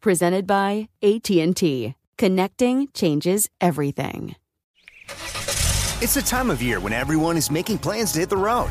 Presented by AT&T. Connecting changes everything. It's the time of year when everyone is making plans to hit the road.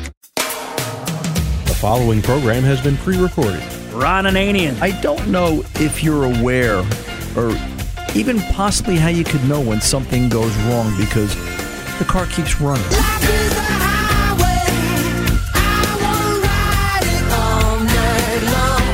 The following program has been pre-recorded. Ron Ananian. I don't know if you're aware or even possibly how you could know when something goes wrong because the car keeps running.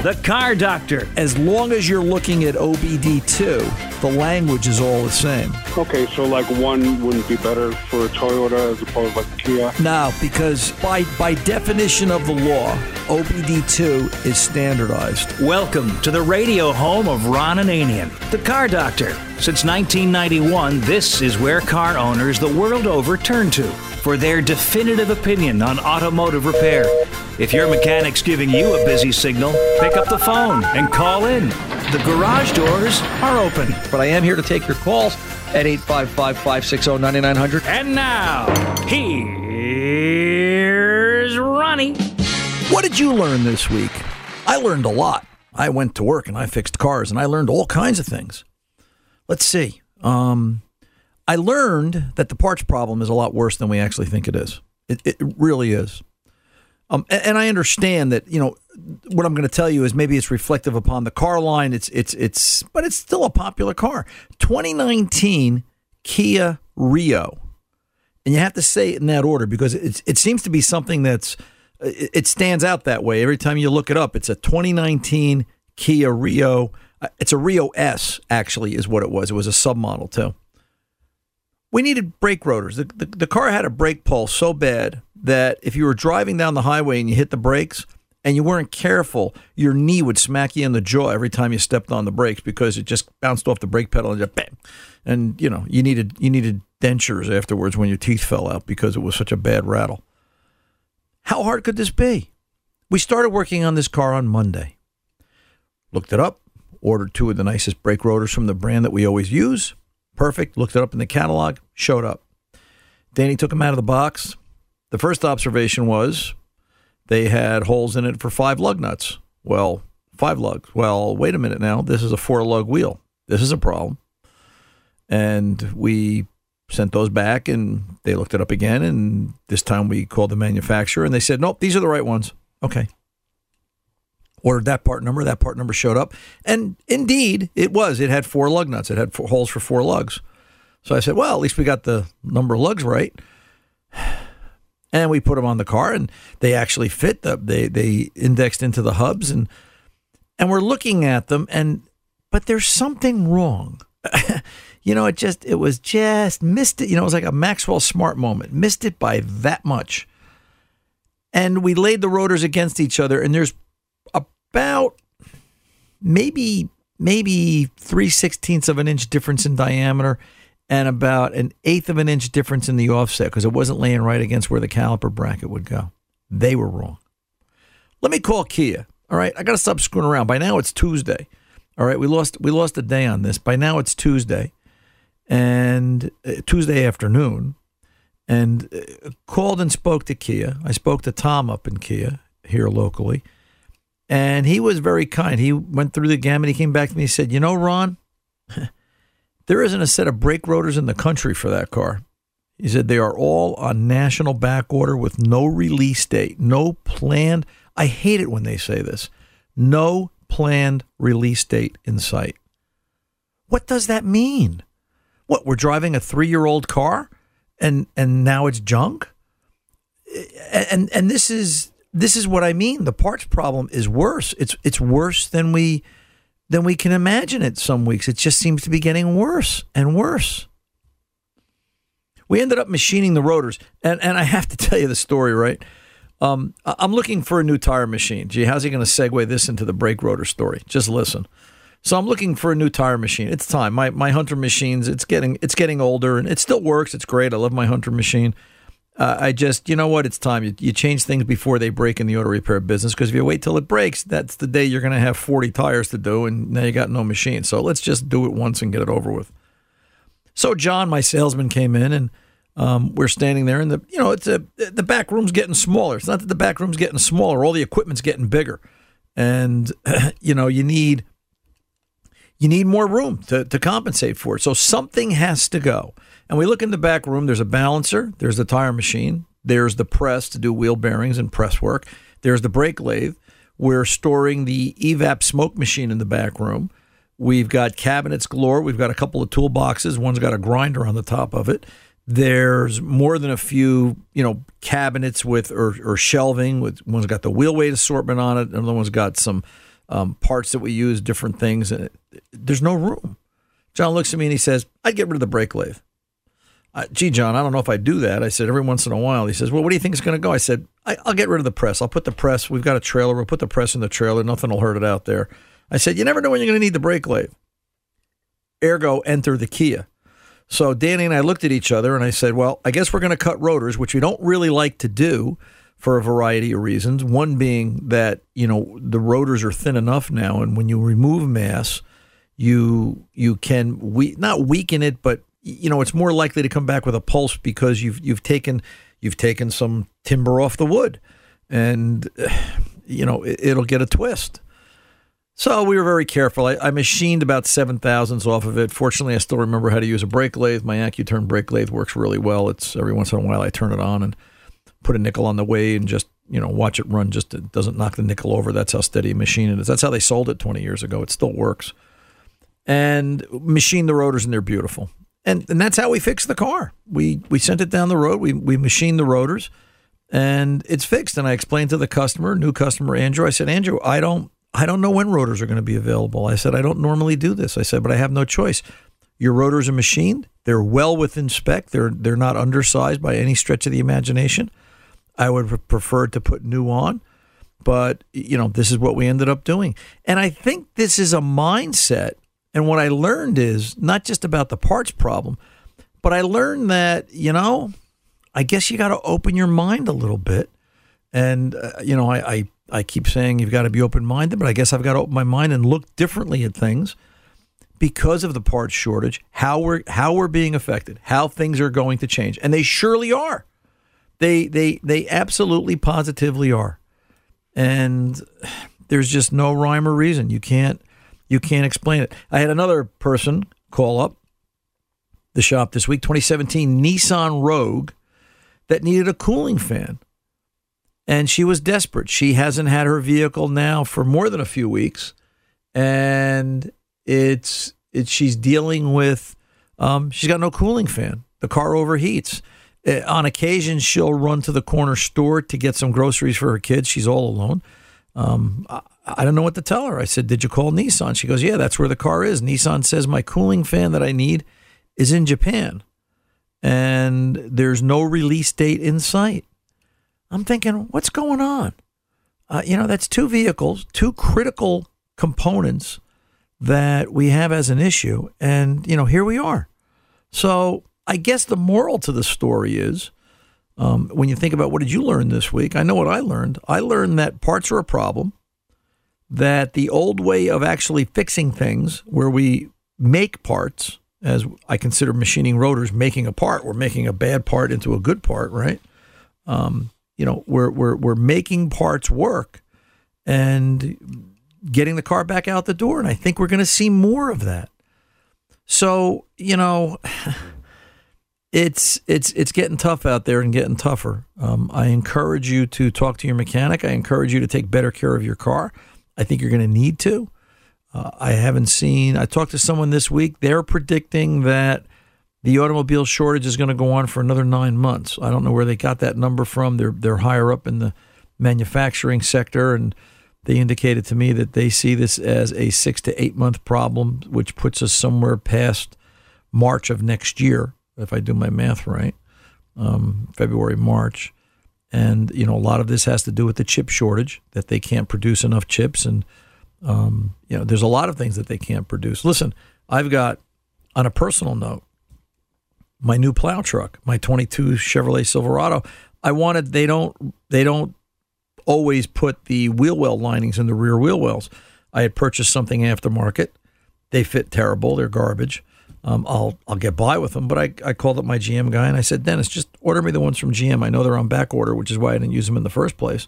The Car Doctor. As long as you're looking at OBD2, the language is all the same. Okay, so like one wouldn't be better for a Toyota as opposed to like a Kia. No, because by by definition of the law, OBD2 is standardized. Welcome to the radio home of Ron Ananian, the Car Doctor. Since 1991, this is where car owners the world over turn to for their definitive opinion on automotive repair. If your mechanic's giving you a busy signal, pick up the phone and call in. The garage doors are open. But I am here to take your calls at 855 560 9900. And now, here's Ronnie. What did you learn this week? I learned a lot. I went to work and I fixed cars and I learned all kinds of things. Let's see. Um, I learned that the parts problem is a lot worse than we actually think it is. It, it really is. Um, and, I understand that you know what I'm going to tell you is maybe it's reflective upon the car line. It's it's it's, but it's still a popular car. 2019 Kia Rio, and you have to say it in that order because it it seems to be something that's it, stands out that way every time you look it up. It's a 2019 Kia Rio. Uh, It's a Rio S actually is what it was. It was a submodel too we needed brake rotors. The, the, the car had a brake pulse so bad that if you were driving down the highway and you hit the brakes and you weren't careful, your knee would smack you in the jaw every time you stepped on the brakes because it just bounced off the brake pedal and just bam. And you know you needed you needed dentures afterwards when your teeth fell out because it was such a bad rattle. How hard could this be? We started working on this car on Monday. Looked it up, ordered two of the nicest brake rotors from the brand that we always use. Perfect. Looked it up in the catalog, showed up. Danny took them out of the box. The first observation was they had holes in it for five lug nuts. Well, five lugs. Well, wait a minute now. This is a four lug wheel. This is a problem. and we sent those back, and they looked it up again, and this time we called the manufacturer, and they said, nope, these are the right ones. Okay. Ordered that part number. That part number showed up, and indeed, it was. It had four lug nuts. It had four holes for four lugs. So I said, well, at least we got the number of lugs right. And we put them on the car, and they actually fit. The, they they indexed into the hubs, and and we're looking at them, and but there's something wrong. you know, it just it was just missed it. You know, it was like a Maxwell Smart moment, missed it by that much. And we laid the rotors against each other, and there's about maybe maybe three sixteenths of an inch difference in diameter and about an eighth of an inch difference in the offset because it wasn't laying right against where the caliper bracket would go. They were wrong. Let me call Kia. All right, I got to stop screwing around. By now it's Tuesday. All right, we lost we lost a day on this. By now it's Tuesday, and uh, Tuesday afternoon, and uh, called and spoke to Kia. I spoke to Tom up in Kia here locally, and he was very kind. He went through the gamut. He came back to me. He said, "You know, Ron." There isn't a set of brake rotors in the country for that car. He said they are all on national back order with no release date, no planned. I hate it when they say this. No planned release date in sight. What does that mean? What we're driving a 3-year-old car and and now it's junk? And and this is this is what I mean. The parts problem is worse. It's it's worse than we than we can imagine it some weeks. It just seems to be getting worse and worse. We ended up machining the rotors. And, and I have to tell you the story, right? Um, I'm looking for a new tire machine. Gee, how's he going to segue this into the brake rotor story? Just listen. So I'm looking for a new tire machine. It's time. My my Hunter machines, it's getting it's getting older and it still works. It's great. I love my Hunter machine uh, I just, you know what? It's time. You, you change things before they break in the auto repair business because if you wait till it breaks, that's the day you're going to have 40 tires to do, and now you got no machine. So let's just do it once and get it over with. So John, my salesman, came in and um, we're standing there, and the you know it's a the back room's getting smaller. It's not that the back room's getting smaller; all the equipment's getting bigger, and you know you need you need more room to to compensate for it. So something has to go. And we look in the back room. There's a balancer. There's the tire machine. There's the press to do wheel bearings and press work. There's the brake lathe. We're storing the evap smoke machine in the back room. We've got cabinets galore. We've got a couple of toolboxes. One's got a grinder on the top of it. There's more than a few, you know, cabinets with or, or shelving. With one's got the wheel weight assortment on it. Another one's got some um, parts that we use, different things. And There's no room. John looks at me and he says, "I'd get rid of the brake lathe." Uh, gee, John, I don't know if I do that. I said, every once in a while. He says, well, what do you think is going to go? I said, I, will get rid of the press. I'll put the press. We've got a trailer. We'll put the press in the trailer. Nothing will hurt it out there. I said, you never know when you're going to need the brake lathe. Ergo, enter the Kia. So Danny and I looked at each other and I said, well, I guess we're going to cut rotors, which we don't really like to do for a variety of reasons. One being that, you know, the rotors are thin enough now. And when you remove mass, you you can we not weaken it, but you know it's more likely to come back with a pulse because you've you've taken you've taken some timber off the wood, and you know it, will get a twist. So we were very careful. I, I machined about seven thousandths off of it. Fortunately, I still remember how to use a brake lathe. My AccuTurn brake lathe works really well. It's every once in a while I turn it on and put a nickel on the way and just you know watch it run. Just it doesn't knock the nickel over. That's how steady a machine it is. That's how they sold it 20 years ago. It still works. And machine the rotors and they're beautiful and and that's how we fixed the car. We we sent it down the road. We we machined the rotors, and it's fixed. And I explained to the customer, new customer Andrew. I said, Andrew, I don't I don't know when rotors are going to be available. I said I don't normally do this. I said, but I have no choice. Your rotors are machined. They're well within spec. They're they're not undersized by any stretch of the imagination. I would have preferred to put new on, but you know this is what we ended up doing. And I think this is a mindset and what I learned is not just about the parts problem, but I learned that, you know, I guess you got to open your mind a little bit. And, uh, you know, I, I, I keep saying you've got to be open minded, but I guess I've got to open my mind and look differently at things because of the parts shortage, how we're how we're being affected, how things are going to change, and they surely are. They they they absolutely positively are, and there's just no rhyme or reason. You can't you can't explain it. I had another person call up the shop this week 2017 Nissan Rogue that needed a cooling fan. And she was desperate. She hasn't had her vehicle now for more than a few weeks. And it's, it's she's dealing with, um, she's got no cooling fan. The car overheats. Uh, on occasion, she'll run to the corner store to get some groceries for her kids. She's all alone. Um, I, don't know what to tell her. I said, Did you call Nissan? She goes, Yeah, that's where the car is. Nissan says my cooling fan that I need is in Japan and there's no release date in sight. I'm thinking, what's going on? Uh, you know, that's two vehicles, two critical components that we have as an issue. And, you know, here we are. So I guess the moral to the story is um, when you think about what did you learn this week? I know what I learned. I learned that parts are a problem, that the old way of actually fixing things, where we make parts, as I consider machining rotors, making a part, we're making a bad part into a good part, right? Um, you know, we're, we're, we're making parts work and getting the car back out the door. And I think we're going to see more of that. So, you know, it's it's it's getting tough out there and getting tougher. Um, I encourage you to talk to your mechanic. I encourage you to take better care of your car. I think you're going to need to. Uh, I haven't seen. I talked to someone this week. They're predicting that the automobile shortage is going to go on for another nine months. I don't know where they got that number from. They're they're higher up in the manufacturing sector, and they indicated to me that they see this as a six to eight month problem, which puts us somewhere past March of next year if I do my math right, um, February, March. And, you know, a lot of this has to do with the chip shortage, that they can't produce enough chips. And, um, you know, there's a lot of things that they can't produce. Listen, I've got, on a personal note, my new plow truck, my 22 Chevrolet Silverado. I wanted, they don't, they don't always put the wheel well linings in the rear wheel wells. I had purchased something aftermarket. They fit terrible. They're garbage um, I'll I'll get by with them. But I, I called up my GM guy and I said, Dennis, just order me the ones from GM. I know they're on back order, which is why I didn't use them in the first place.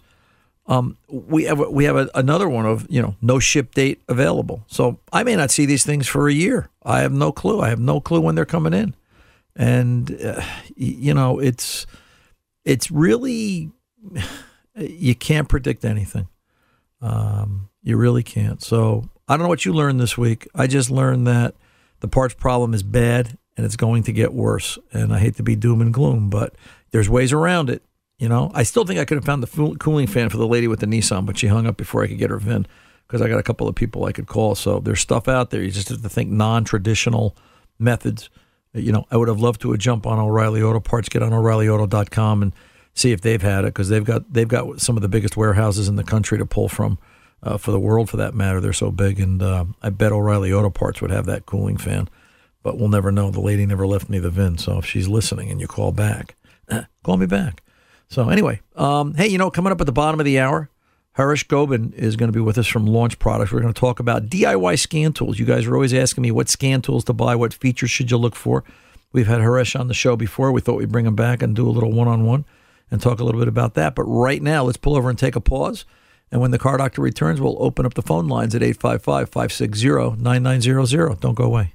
Um, we have we have a, another one of you know no ship date available. So I may not see these things for a year. I have no clue. I have no clue when they're coming in, and uh, you know it's it's really you can't predict anything. Um, you really can't. So I don't know what you learned this week. I just learned that the parts problem is bad and it's going to get worse. And I hate to be doom and gloom, but there's ways around it. You know, I still think I could have found the cooling fan for the lady with the Nissan, but she hung up before I could get her VIN because I got a couple of people I could call. So there's stuff out there. You just have to think non-traditional methods. You know, I would have loved to have jumped on O'Reilly Auto Parts, get on O'ReillyAuto.com and see if they've had it because they've got they've got some of the biggest warehouses in the country to pull from uh, for the world, for that matter. They're so big, and uh, I bet O'Reilly Auto Parts would have that cooling fan, but we'll never know. The lady never left me the VIN, so if she's listening and you call back, call me back. So anyway, um, hey, you know, coming up at the bottom of the hour, Haresh Gobin is going to be with us from Launch Products. We're going to talk about DIY scan tools. You guys are always asking me what scan tools to buy, what features should you look for. We've had Harish on the show before. We thought we'd bring him back and do a little one-on-one and talk a little bit about that. But right now, let's pull over and take a pause. And when the car doctor returns, we'll open up the phone lines at 855 560 9900. Don't go away.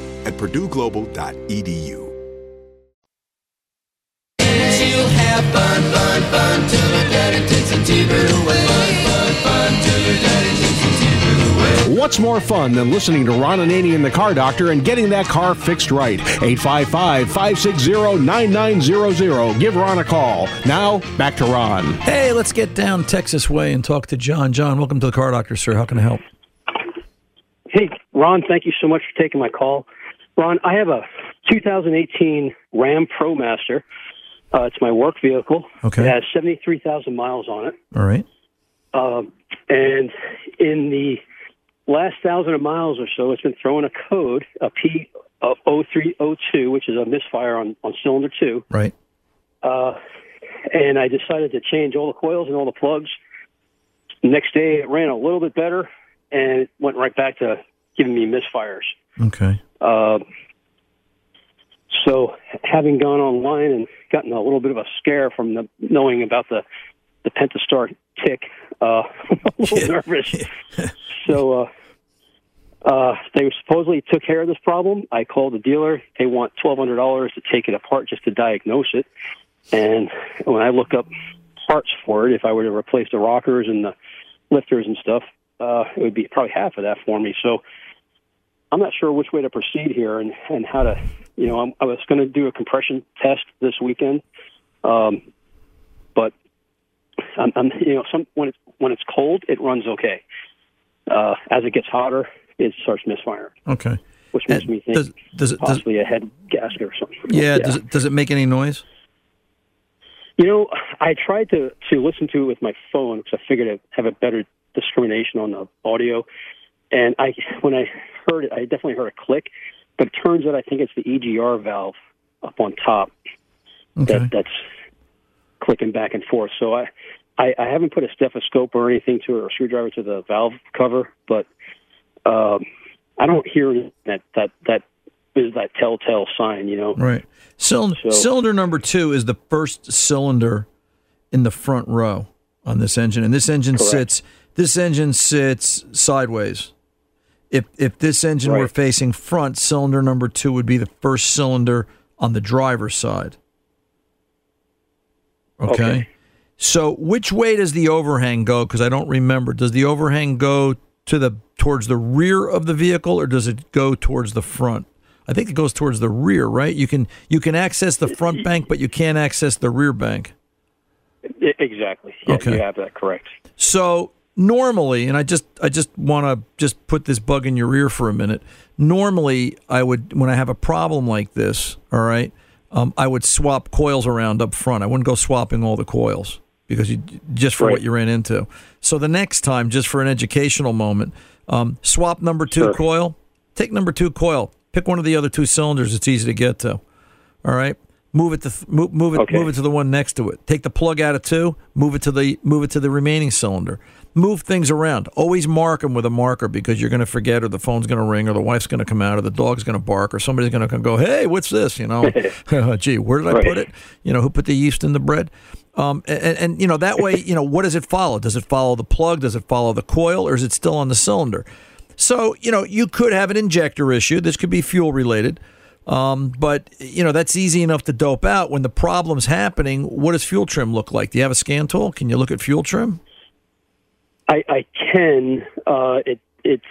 at purdueglobal.edu. What's more fun than listening to Ron Ananian and the Car Doctor and getting that car fixed right? 855-560-9900. Give Ron a call. Now, back to Ron. Hey, let's get down Texas way and talk to John. John, welcome to the Car Doctor, sir. How can I help? Hey, Ron, thank you so much for taking my call. Ron, I have a 2018 Ram ProMaster. Uh, it's my work vehicle. Okay. It has 73,000 miles on it. All right. Um, and in the last thousand of miles or so, it's been throwing a code, a P0302, which is a misfire on, on cylinder two. Right. Uh, and I decided to change all the coils and all the plugs. Next day, it ran a little bit better, and it went right back to giving me misfires. Okay. Uh, so, having gone online and gotten a little bit of a scare from the, knowing about the the Pentastar tick, uh, I'm a little nervous. so, uh, uh, they supposedly took care of this problem. I called the dealer. They want twelve hundred dollars to take it apart just to diagnose it. And when I look up parts for it, if I were to replace the rockers and the lifters and stuff, uh, it would be probably half of that for me. So I'm not sure which way to proceed here and, and how to, you know, I'm, I was going to do a compression test this weekend, um, but I'm, I'm, you know, some when it's when it's cold, it runs okay. Uh, as it gets hotter, it starts misfiring, Okay. which makes me think does- does it- does- possibly a head gasket or something. Yeah. Does it does it make any noise? You know, I tried to to listen to it with my phone because I figured I'd have a better discrimination on the audio. And I, when I heard it, I definitely heard a click. But it turns out I think it's the EGR valve up on top Okay. that that's clicking back and forth. So I, I, I haven't put a stethoscope or anything to it or a screwdriver to the valve cover, but um, I don't hear that that that is that telltale sign. You know, Right. Cylinder, So- cylinder number two is the first cylinder in the front row on this engine, and this engine Correct. sits. This engine sits sideways. If if this engine were facing front, cylinder number two would be the first cylinder on the driver's side. Okay. Okay. So which way does the overhang go? Because I don't remember. Does the overhang go to the towards the rear of the vehicle, or does it go towards the front? I think it goes towards the rear, right? You can you can access the front bank, but you can't access the rear bank. Exactly. Yeah, Okay. you have that correct. So normally, and I just I just want to just put this bug in your ear for a minute. Normally, I would when I have a problem like this, all right, um, I would swap coils around up front. I wouldn't go swapping all the coils because you just for Right. what you ran into. So the next time, just for an educational moment, um, swap number two Sure. coil. Take number two coil. Pick one of the other two cylinders. It's easy to get to. All right. Move it to th- move, move it Okay. move it to the one next to it. Take the plug out of two. Move it to the move it to the remaining cylinder. Move things around. Always mark them with a marker because you're going to forget, or the phone's going to ring, or the wife's going to come out, or the dog's going to bark, or somebody's going to go, "Hey, what's this?" You know, gee, where did I Right. put it? You know, who put the yeast in the bread? Um, and, and you know that way, you know, what does it follow? Does it follow the plug? Does it follow the coil, or is it still on the cylinder? So you know, you could have an injector issue. This could be fuel related. Um, but you know that's easy enough to dope out. When the problem's happening, what does fuel trim look like? Do you have a scan tool? Can you look at fuel trim? I, I can. Uh, it it's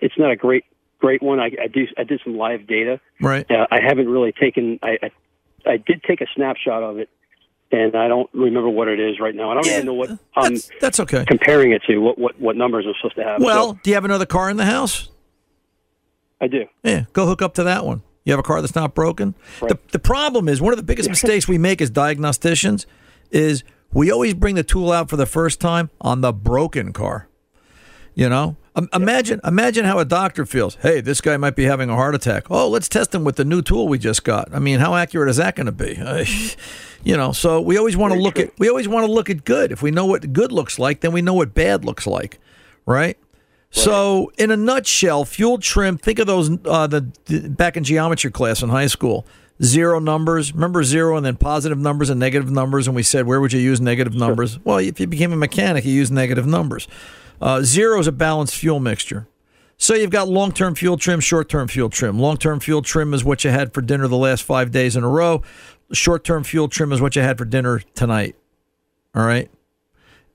it's not a great great one. I, I do I did some live data. Right. Uh, I haven't really taken. I, I I did take a snapshot of it, and I don't remember what it is right now. I don't even know what I'm That's that's okay. comparing it to. What what what numbers I'm supposed to have. Well, So, do you have another car in the house? I do. Yeah, go hook up to that one. You have a car that's not broken. The, the problem is one of the biggest mistakes we make as diagnosticians is we always bring the tool out for the first time on the broken car. You know, um, imagine imagine how a doctor feels. Hey, this guy might be having a heart attack. Oh, let's test him with the new tool we just got. I mean, how accurate is that going to be? Uh, you know, so we always want to look at we always want to look at good. If we know what good looks like, then we know what bad looks like, right? So, in a nutshell, fuel trim. Think of those uh, the, the back in geometry class in high school. Zero numbers. Remember zero and then positive numbers and negative numbers. And we said, where would you use negative numbers? Well, if you became a mechanic, you use negative numbers. Uh, zero is a balanced fuel mixture. So you've got long term fuel trim, short term fuel trim. Long term fuel trim is what you had for dinner the last five days in a row. Short term fuel trim is what you had for dinner tonight. All right.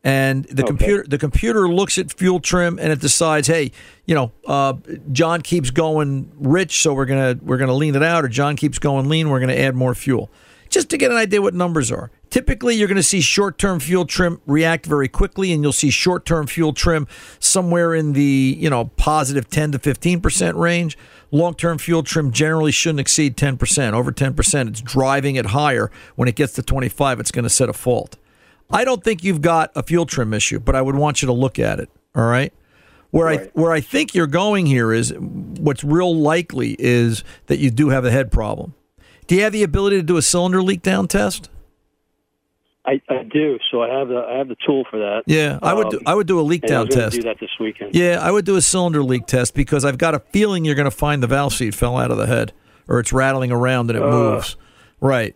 And the computer the computer looks at fuel trim and it decides, hey, you know, uh, John keeps going rich, so we're gonna we're gonna lean it out, or John keeps going lean, we're gonna add more fuel. Just to get an idea what numbers are. Typically, you're going to see short term fuel trim react very quickly, and you'll see short term fuel trim somewhere in the you know positive 10 to 15 percent range. Long term fuel trim generally shouldn't exceed 10 percent. Over 10 percent, it's driving it higher. When it gets to 25, it's going to set a fault. I don't think you've got a fuel trim issue, but I would want you to look at it. All right. Where I where I think you're going here is what's real likely is that you do have a head problem. Do you have the ability to do a cylinder leak down test? I, I do. So I have the I have the tool for that. Yeah, I would do, Um, I would do a leak down test. Do that this weekend. Yeah, I would do a cylinder leak test because I've got a feeling you're going to find the valve seat fell out of the head or it's rattling around and it Uh. moves. Right.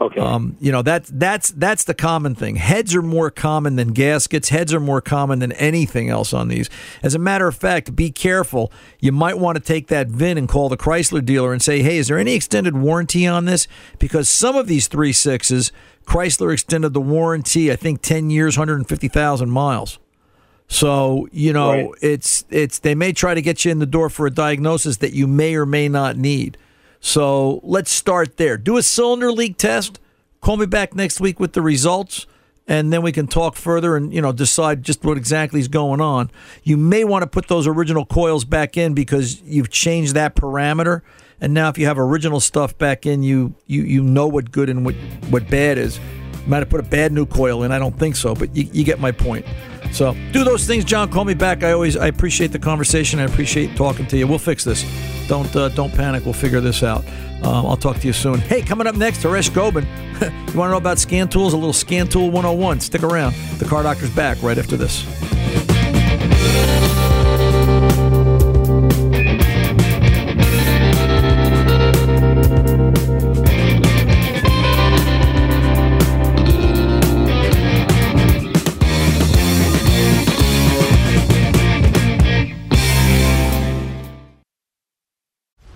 Okay. Um, you know that's that's that's the common thing. Heads are more common than gaskets. Heads are more common than anything else on these. As a matter of fact, be careful. You might want to take that VIN and call the Chrysler dealer and say, "Hey, is there any extended warranty on this?" Because some of these three sixes, Chrysler extended the warranty. I think ten years, hundred and fifty thousand miles. So you know Right. it's it's they may try to get you in the door for a diagnosis that you may or may not need. So let's start there. Do a cylinder leak test. Call me back next week with the results, and then we can talk further and you know decide just what exactly is going on. You may want to put those original coils back in because you've changed that parameter, and now if you have original stuff back in, you you you know what good and what what bad is. Might have put a bad new coil in. I don't think so, but you, you get my point. So do those things, John. Call me back. I always I appreciate the conversation. I appreciate talking to you. We'll fix this. Don't uh, don't panic. We'll figure this out. Um, I'll talk to you soon. Hey, coming up next, Haresh Gobin. you want to know about scan tools? A little scan tool 101. Stick around. The car doctor's back right after this.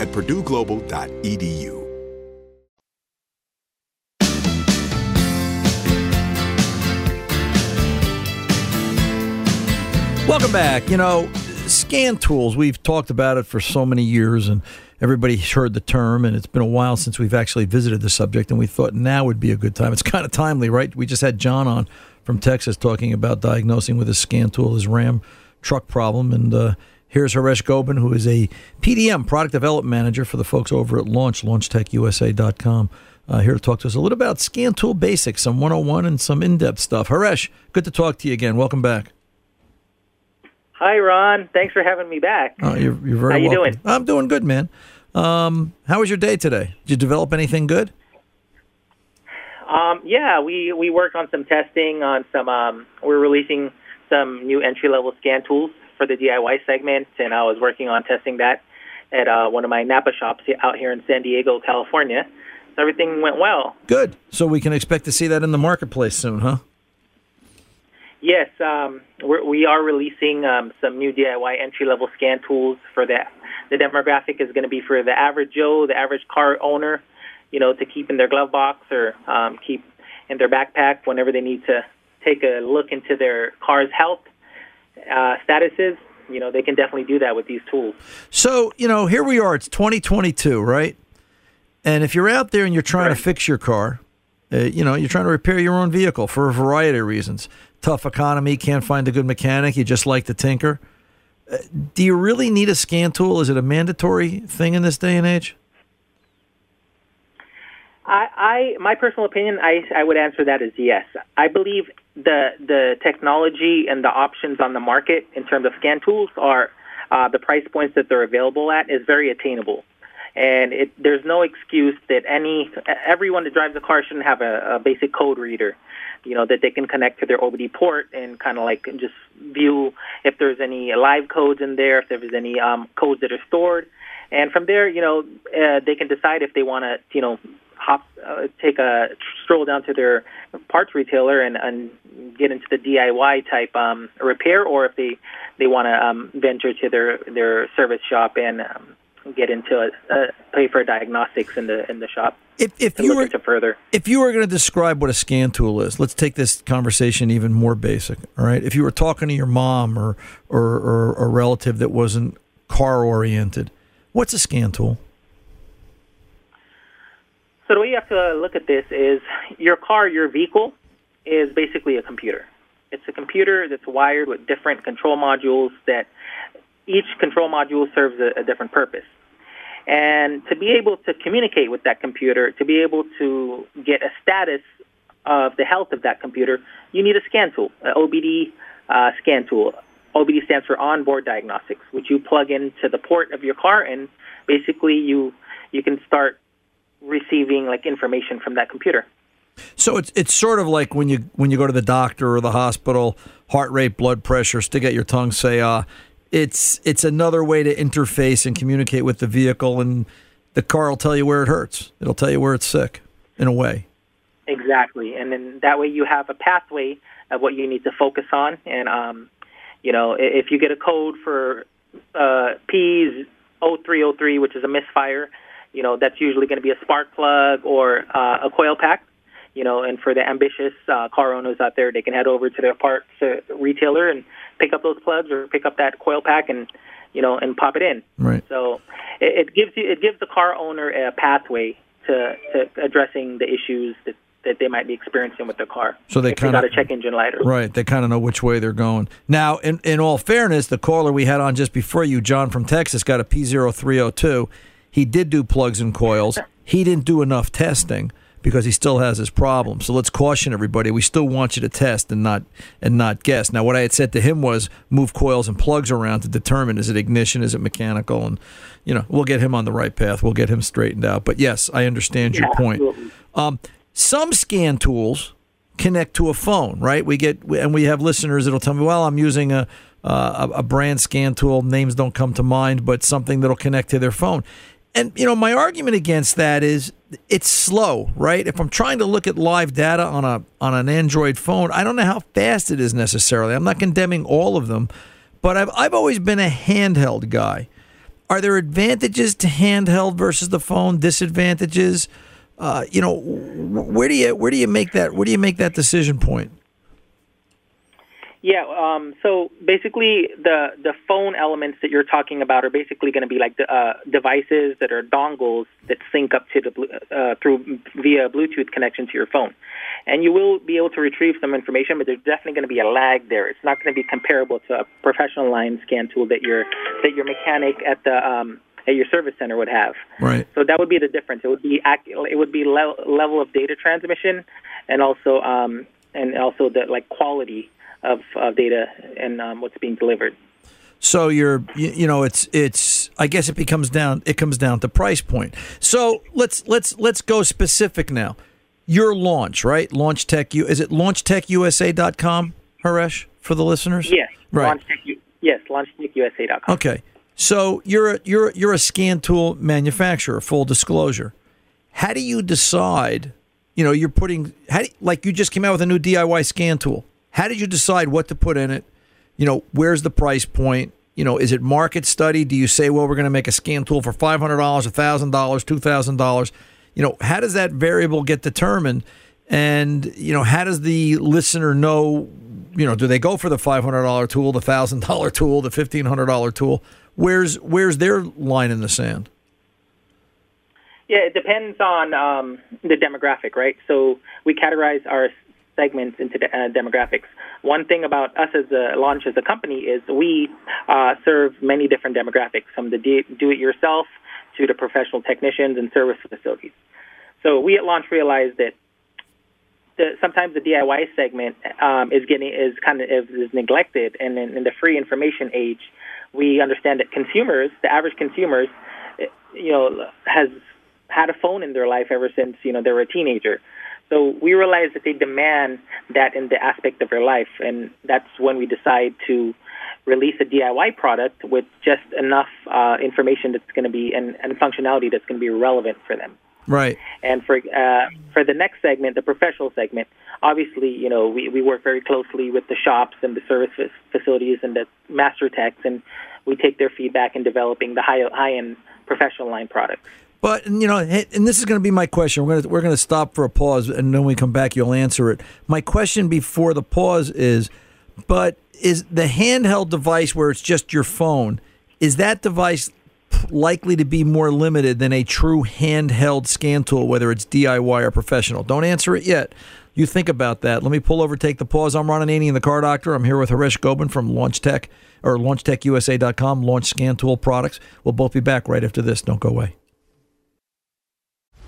at purdueglobal.edu. Welcome back. You know, scan tools, we've talked about it for so many years and everybody's heard the term and it's been a while since we've actually visited the subject and we thought now would be a good time. It's kind of timely, right? We just had John on from Texas talking about diagnosing with a scan tool his Ram truck problem and uh, here's Haresh Gobin who is a PDM product development manager for the folks over at Launch launchtechusa.com. Uh, here to talk to us a little about scan tool basics, some 101 and some in-depth stuff. Haresh, good to talk to you again. Welcome back. Hi, Ron. Thanks for having me back. Oh, you're, you're very How you welcome. doing? I'm doing good, man. Um, how was your day today? Did you develop anything good? Um, yeah, we we worked on some testing on some. Um, we're releasing some new entry level scan tools for the DIY segment, and I was working on testing that at uh, one of my Napa shops out here in San Diego, California. So everything went well. Good. So we can expect to see that in the marketplace soon, huh? Yes, um, we're, we are releasing um, some new DIY entry level scan tools for that. The demographic is going to be for the average Joe, the average car owner, you know, to keep in their glove box or um, keep in their backpack whenever they need to take a look into their car's health uh, statuses. You know, they can definitely do that with these tools. So, you know, here we are. It's 2022, right? And if you're out there and you're trying to fix your car, uh, you know, you're trying to repair your own vehicle for a variety of reasons. Tough economy, can't find a good mechanic, you just like to tinker. Uh, do you really need a scan tool? Is it a mandatory thing in this day and age? I, I my personal opinion, I I would answer that as yes. I believe the the technology and the options on the market in terms of scan tools are uh, the price points that they're available at is very attainable, and it, there's no excuse that any everyone that drives a car shouldn't have a, a basic code reader, you know, that they can connect to their OBD port and kind of like just view if there's any live codes in there, if there's any um, codes that are stored, and from there, you know, uh, they can decide if they want to, you know, hop, uh, take a stroll down to their parts retailer and, and get into the DIY type um, repair, or if they they want to um, venture to their their service shop and um, get into a, uh, pay for diagnostics in the in the shop. If if you were further, if you were going to describe what a scan tool is, let's take this conversation even more basic. All right, if you were talking to your mom or or, or a relative that wasn't car oriented, what's a scan tool? So the way you have to look at this is your car, your vehicle, is basically a computer. It's a computer that's wired with different control modules that each control module serves a, a different purpose. And to be able to communicate with that computer, to be able to get a status of the health of that computer, you need a scan tool, an OBD uh, scan tool. OBD stands for onboard diagnostics, which you plug into the port of your car, and basically you you can start receiving like information from that computer. So it's it's sort of like when you when you go to the doctor or the hospital, heart rate, blood pressure, stick out your tongue, say ah. it's it's another way to interface and communicate with the vehicle, and the car will tell you where it hurts. It'll tell you where it's sick, in a way. Exactly, and then that way you have a pathway of what you need to focus on. And um, you know, if you get a code for uh, P's 0303, which is a misfire, you know that's usually going to be a spark plug or uh, a coil pack. You know, and for the ambitious uh, car owners out there, they can head over to their parts uh, retailer and pick up those plugs or pick up that coil pack and you know and pop it in. Right. So it, it gives you it gives the car owner a pathway to, to addressing the issues that, that they might be experiencing with their car. So they kinda- got a check engine light. Right. They kind of know which way they're going. Now, in, in all fairness, the caller we had on just before you, John from Texas, got a P0302. He did do plugs and coils. He didn't do enough testing because he still has his problem. So let's caution everybody. We still want you to test and not and not guess. Now, what I had said to him was move coils and plugs around to determine is it ignition, is it mechanical, and you know we'll get him on the right path. We'll get him straightened out. But yes, I understand your point. Um, some scan tools connect to a phone, right? We get and we have listeners that'll tell me, "Well, I'm using a uh, a, a brand scan tool. Names don't come to mind, but something that'll connect to their phone." And you know, my argument against that is it's slow, right? If I'm trying to look at live data on a on an Android phone, I don't know how fast it is necessarily. I'm not condemning all of them, but I've I've always been a handheld guy. Are there advantages to handheld versus the phone? Disadvantages? Uh, you know, where do you where do you make that where do you make that decision point? Yeah. Um, so basically, the the phone elements that you're talking about are basically going to be like the, uh, devices that are dongles that sync up to the uh, through via Bluetooth connection to your phone, and you will be able to retrieve some information, but there's definitely going to be a lag there. It's not going to be comparable to a professional line scan tool that your that your mechanic at the um, at your service center would have. Right. So that would be the difference. It would be ac- it would be le- level of data transmission, and also um, and also the like quality of, of data and um, what's being delivered. So you're you, you know it's it's I guess it becomes down it comes down to price point. So let's let's let's go specific now. Your launch, right? Launch Tech U is it launchtechusa.com, Haresh, for the listeners? Yes. Right. LaunchTech, yes. LaunchTechUSA.com. Okay. So you're a, you're you're a scan tool manufacturer. Full disclosure. How do you decide? You know, you're putting how do, like you just came out with a new DIY scan tool. How did you decide what to put in it? You know, where's the price point? You know, is it market study? Do you say, well, we're going to make a scan tool for five hundred dollars, thousand dollars, two thousand dollars? You know, how does that variable get determined? And you know, how does the listener know? You know, do they go for the five hundred dollar tool, the thousand dollar tool, the fifteen hundred dollar tool? Where's where's their line in the sand? Yeah, it depends on um, the demographic, right? So we categorize our segments into the, uh, demographics. One thing about us as a launch as a company is we uh, serve many different demographics, from the do- do-it-yourself to the professional technicians and service facilities. So we at launch realized that the, sometimes the DIY segment um, is getting is kind of is, is neglected, and in, in the free information age, we understand that consumers, the average consumers, eh, you know, has had a phone in their life ever since you know they were a teenager. So we realize that they demand that in the aspect of their life, and that's when we decide to release a DIY product with just enough uh, information that's going to be and, and functionality that's going to be relevant for them. Right. And for uh, for the next segment, the professional segment, obviously, you know, we, we work very closely with the shops and the service facilities and the master techs, and we take their feedback in developing the high high end professional line products. But you know, and this is going to be my question. We're going to we're going to stop for a pause, and then when we come back, you'll answer it. My question before the pause is, but is the handheld device where it's just your phone? Is that device likely to be more limited than a true handheld scan tool, whether it's DIY or professional? Don't answer it yet. You think about that. Let me pull over, take the pause. I'm Ron Ananian, the car doctor. I'm here with Haresh Gobin from Launch Tech or LaunchTechUSA.com, Launch Scan Tool Products. We'll both be back right after this. Don't go away.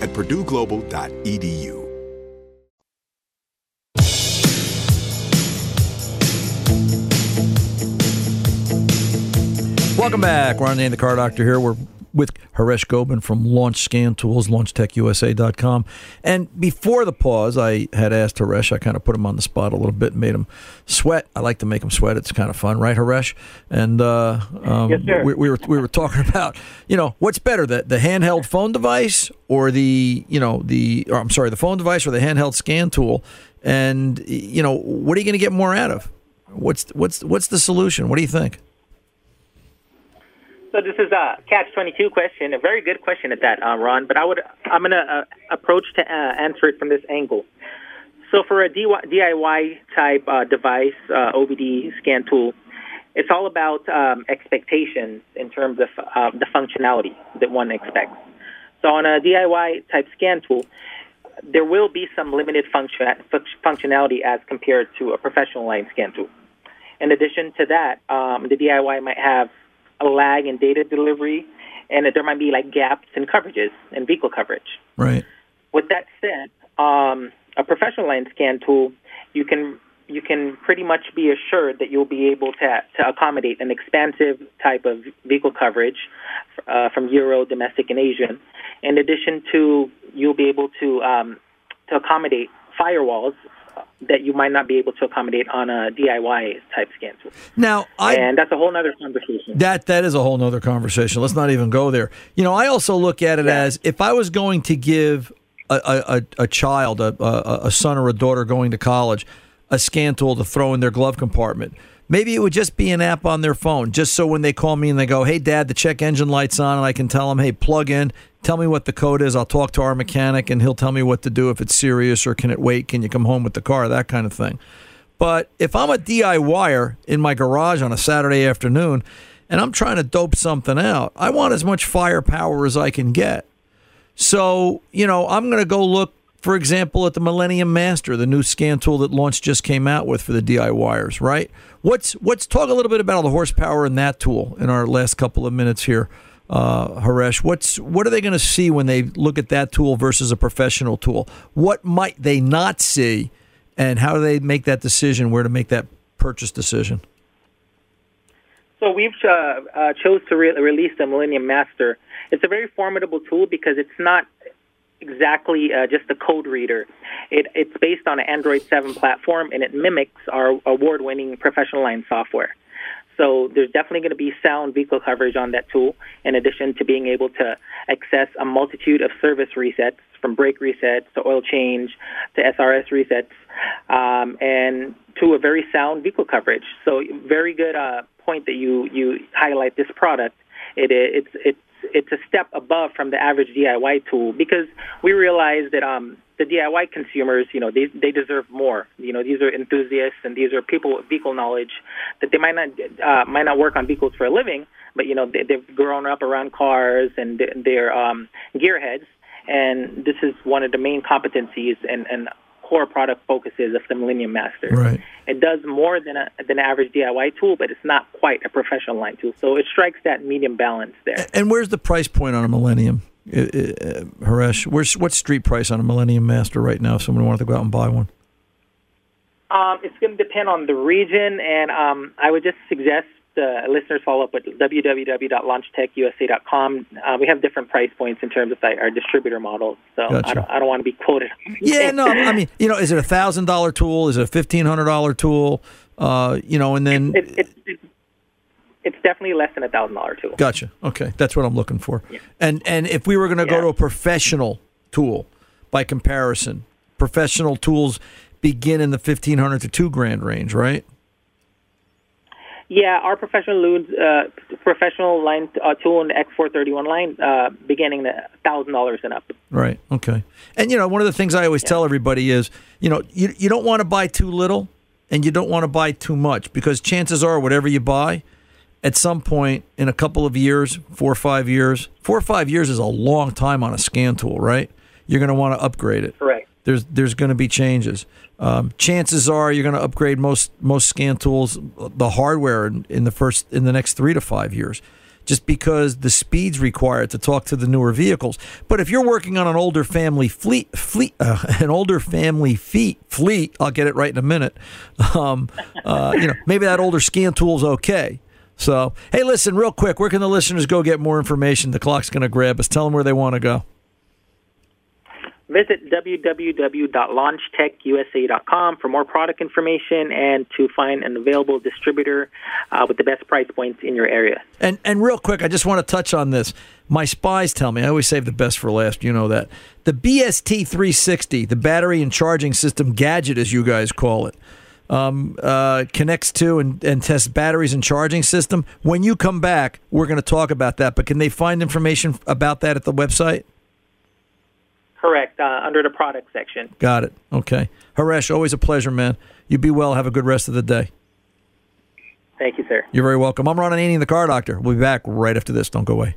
at purdueglobal.edu. Welcome back. Ron Ananian, the car doctor here. We're with Haresh Gobin from Launch Scan Tools, LaunchTechUSA.com. And before the pause, I had asked Haresh, I kind of put him on the spot a little bit and made him sweat. I like to make him sweat. It's kind of fun, right, Haresh? And uh, um, Yes. We, we were we were talking about, you know, what's better, the, the handheld phone device or the, you know, the, or I'm sorry, the phone device or the handheld scan tool? And, you know, what are you going to get more out of? What's what's what's the solution? What do you think? So this is a catch twenty two question, a very good question at that, uh, Ron. But I would I'm going to uh, approach to uh, answer it from this angle. So for a DIY type uh, device, uh, OBD scan tool, it's all about um, expectations in terms of uh, the functionality that one expects. So on a DIY type scan tool, there will be some limited function, functionality as compared to a professional line scan tool. In addition to that, um, the DIY might have a lag in data delivery, and there might be like gaps in coverages and vehicle coverage. Right. With that said, um, a professional line scan tool, you can you can pretty much be assured that you'll be able to to accommodate an expansive type of vehicle coverage uh, from Euro, domestic, and Asian. In addition to, you'll be able to um, to accommodate firewalls that you might not be able to accommodate on a DIY type scan tool. Now, I and that's a whole other conversation. That that is a whole nother conversation. Let's not even go there. You know, I also look at it as if I was going to give a a, a, child, a, a a son or a daughter going to college, a scan tool to throw in their glove compartment. Maybe it would just be an app on their phone, just so when they call me and they go, "Hey, Dad, the check engine light's on," and I can tell them, "Hey, plug in, tell me what the code is. I'll talk to our mechanic, and he'll tell me what to do if it's serious or can it wait? Can you come home with the car? That kind of thing." But if I'm a DIYer in my garage on a Saturday afternoon and I'm trying to dope something out, I want as much firepower as I can get. So, you know, I'm going to go look, for example, at the Millennium Master, the new scan tool that Launch just came out with for the DIYers, right? What's what's talk a little bit about the horsepower in that tool in our last couple of minutes here, uh, Haresh. What's what are they going to see when they look at that tool versus a professional tool? What might they not see, and how do they make that decision? Where to make that purchase decision? So we've uh, uh, chose to re- release the Millennium Master. It's a very formidable tool because it's not exactly uh, just a code reader. It, it's based on an Android 7 platform and it mimics our award-winning professional line software. So there's definitely going to be sound vehicle coverage on that tool, in addition to being able to access a multitude of service resets, from brake resets to oil change to SRS resets, um, and to a very sound vehicle coverage. So very good uh, point that you you highlight this product. It it's it's it's a step above from the average DIY tool because we realize that um, the DIY consumers, you know, they they deserve more. You know, these are enthusiasts and these are people with vehicle knowledge that they might not uh, might not work on vehicles for a living, but you know, they, they've grown up around cars and they- they're um, gearheads, and this is one of the main competencies and and core product focuses of the Millennium Master. Right. It does more than a than an average DIY tool, but it's not quite a professional line tool. So it strikes that medium balance there. And where's the price point on a Millennium, uh, uh, Haresh? Where's what's street price on a Millennium Master right now? If someone wanted to go out and buy one. Um, it's going to depend on the region, and um, I would just suggest the listeners follow up with www.launchtechusa.com. Uh, we have different price points in terms of like, our distributor models, so I don't, I don't want to be quoted. Yeah, no, I mean, you know, is it a thousand dollar tool? Is it a fifteen hundred dollar tool? Uh, you know, and then It, it, it, it's definitely less than a thousand dollar tool. Gotcha. Okay, that's what I'm looking for. And and if we were going to go to a professional tool, by comparison, professional tools begin in the fifteen hundred to two grand range, right? Yeah, our professional loons, uh, professional line uh, tool in the X431 line, uh, beginning at thousand dollars and up. Right. Okay. And you know, one of the things I always tell everybody is, you know, you you don't want to buy too little, and you don't want to buy too much because chances are, whatever you buy, at some point in a couple of years, four or five years, four or five years is a long time on a scan tool, right? You're going to want to upgrade it. Correct. There's there's going to be changes. Um, chances are you're going to upgrade most most scan tools, the hardware in, in the first in the next three to five years, just because the speeds required to talk to the newer vehicles. But if you're working on an older family fleet fleet uh, an older family feet fleet, I'll get it right in a minute. Um, uh, you know maybe that older scan tool's okay. So hey, listen, real quick, where can the listeners go get more information? The clock's going to grab us. Tell them where they want to go. Visit www.launchtechusa.com for more product information and to find an available distributor uh, with the best price points in your area. And and real quick, I just want to touch on this. My spies tell me I always save the best for last. You know that the BST 360, the battery and charging system gadget, as you guys call it, um, uh, connects to and, and tests batteries and charging system. When you come back, we're going to talk about that. But can they find information about that at the website? Correct, uh, under the product section. Got it. Okay, Haresh, always a pleasure, man. You be well. Have a good rest of the day. Thank you, sir. You're very welcome. I'm Ron Ananian, the car doctor. We'll be back right after this. Don't go away.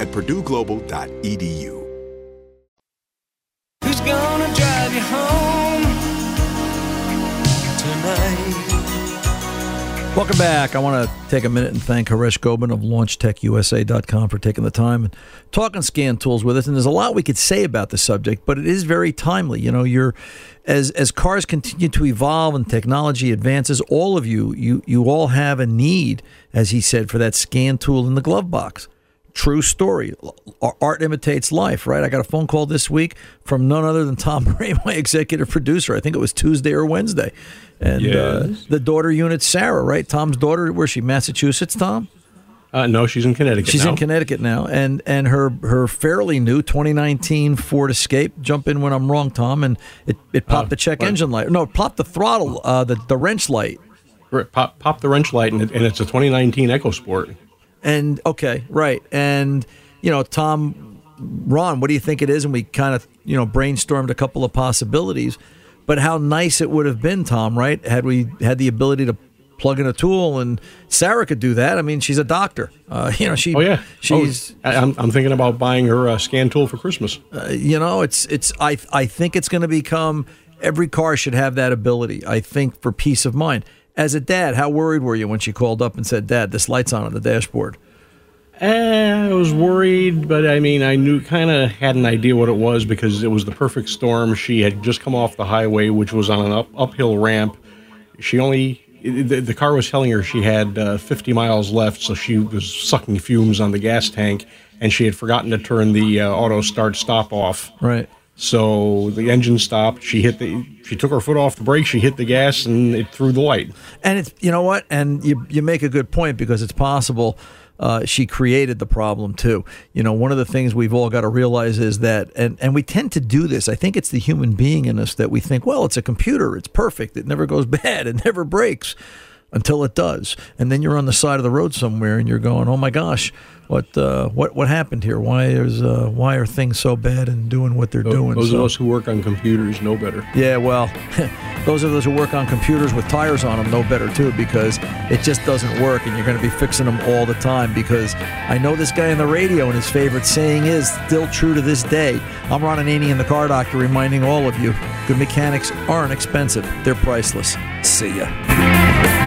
at purdueglobal.edu. Who's gonna drive you home tonight? Welcome back. I want to take a minute and thank Haresh Gobin of LaunchTechUSA.com for taking the time and talking scan tools with us. And there's a lot we could say about the subject, but it is very timely. You know, you're as as cars continue to evolve and technology advances, all of you, you you all have a need, as he said, for that scan tool in the glove box. True story. Art imitates life, right? I got a phone call this week from none other than Tom Ray, my executive producer. I think it was Tuesday or Wednesday. And uh, the daughter unit, Sarah, right? Tom's daughter, where's she? Massachusetts, Tom? Uh, no, she's in Connecticut. She's now. in Connecticut now, and and her her fairly new 2019 Ford Escape. Jump in when I'm wrong, Tom. And it, it popped Uh, the check what? engine light. No, it popped the throttle, uh, the the wrench light. Right, Pop, pop the wrench light, and, it, and it's a 2019 EcoSport. And okay, right. And you know, Tom, Ron, what do you think it is? And we kind of you know brainstormed a couple of possibilities. But how nice it would have been, Tom, right? Had we had the ability to plug in a tool, and Sarah could do that. I mean, she's a doctor. Uh, you know, she. Oh yeah, she's. Oh, I'm, I'm thinking about buying her a scan tool for Christmas. Uh, you know, it's it's. I I think it's going to become every car should have that ability. I think for peace of mind. As a dad, how worried were you when she called up and said, "Dad, this light's on on the dashboard"? Eh, I was worried, but I mean, I knew kind of had an idea what it was because it was the perfect storm. She had just come off the highway, which was on an up, uphill ramp. She only, the, the car was telling her she had uh, 50 miles left, so she was sucking fumes on the gas tank, and she had forgotten to turn the uh, auto start stop off. Right. So the engine stopped. She hit the. She took her foot off the brake. She hit the gas, and it threw the light. And it's you know what, and you you make a good point because it's possible. Uh, she created the problem too. You know, one of the things we've all got to realize is that, and, and we tend to do this. I think it's the human being in us that we think, well, it's a computer, it's perfect, it never goes bad, it never breaks until it does. And then you're on the side of the road somewhere and you're going, "Oh my gosh, what uh, what what happened here? Why is uh, why are things so bad and doing what they're doing?" Those So- of us who work on computers know better. yeah, well, those of us who work on computers with tires on them know better too because it just doesn't work and you're going to be fixing them all the time. Because I know this guy on the radio and his favorite saying is still true to this day. I'm Ron Ananian, the car doctor, reminding all of you good mechanics aren't expensive, they're priceless. See ya.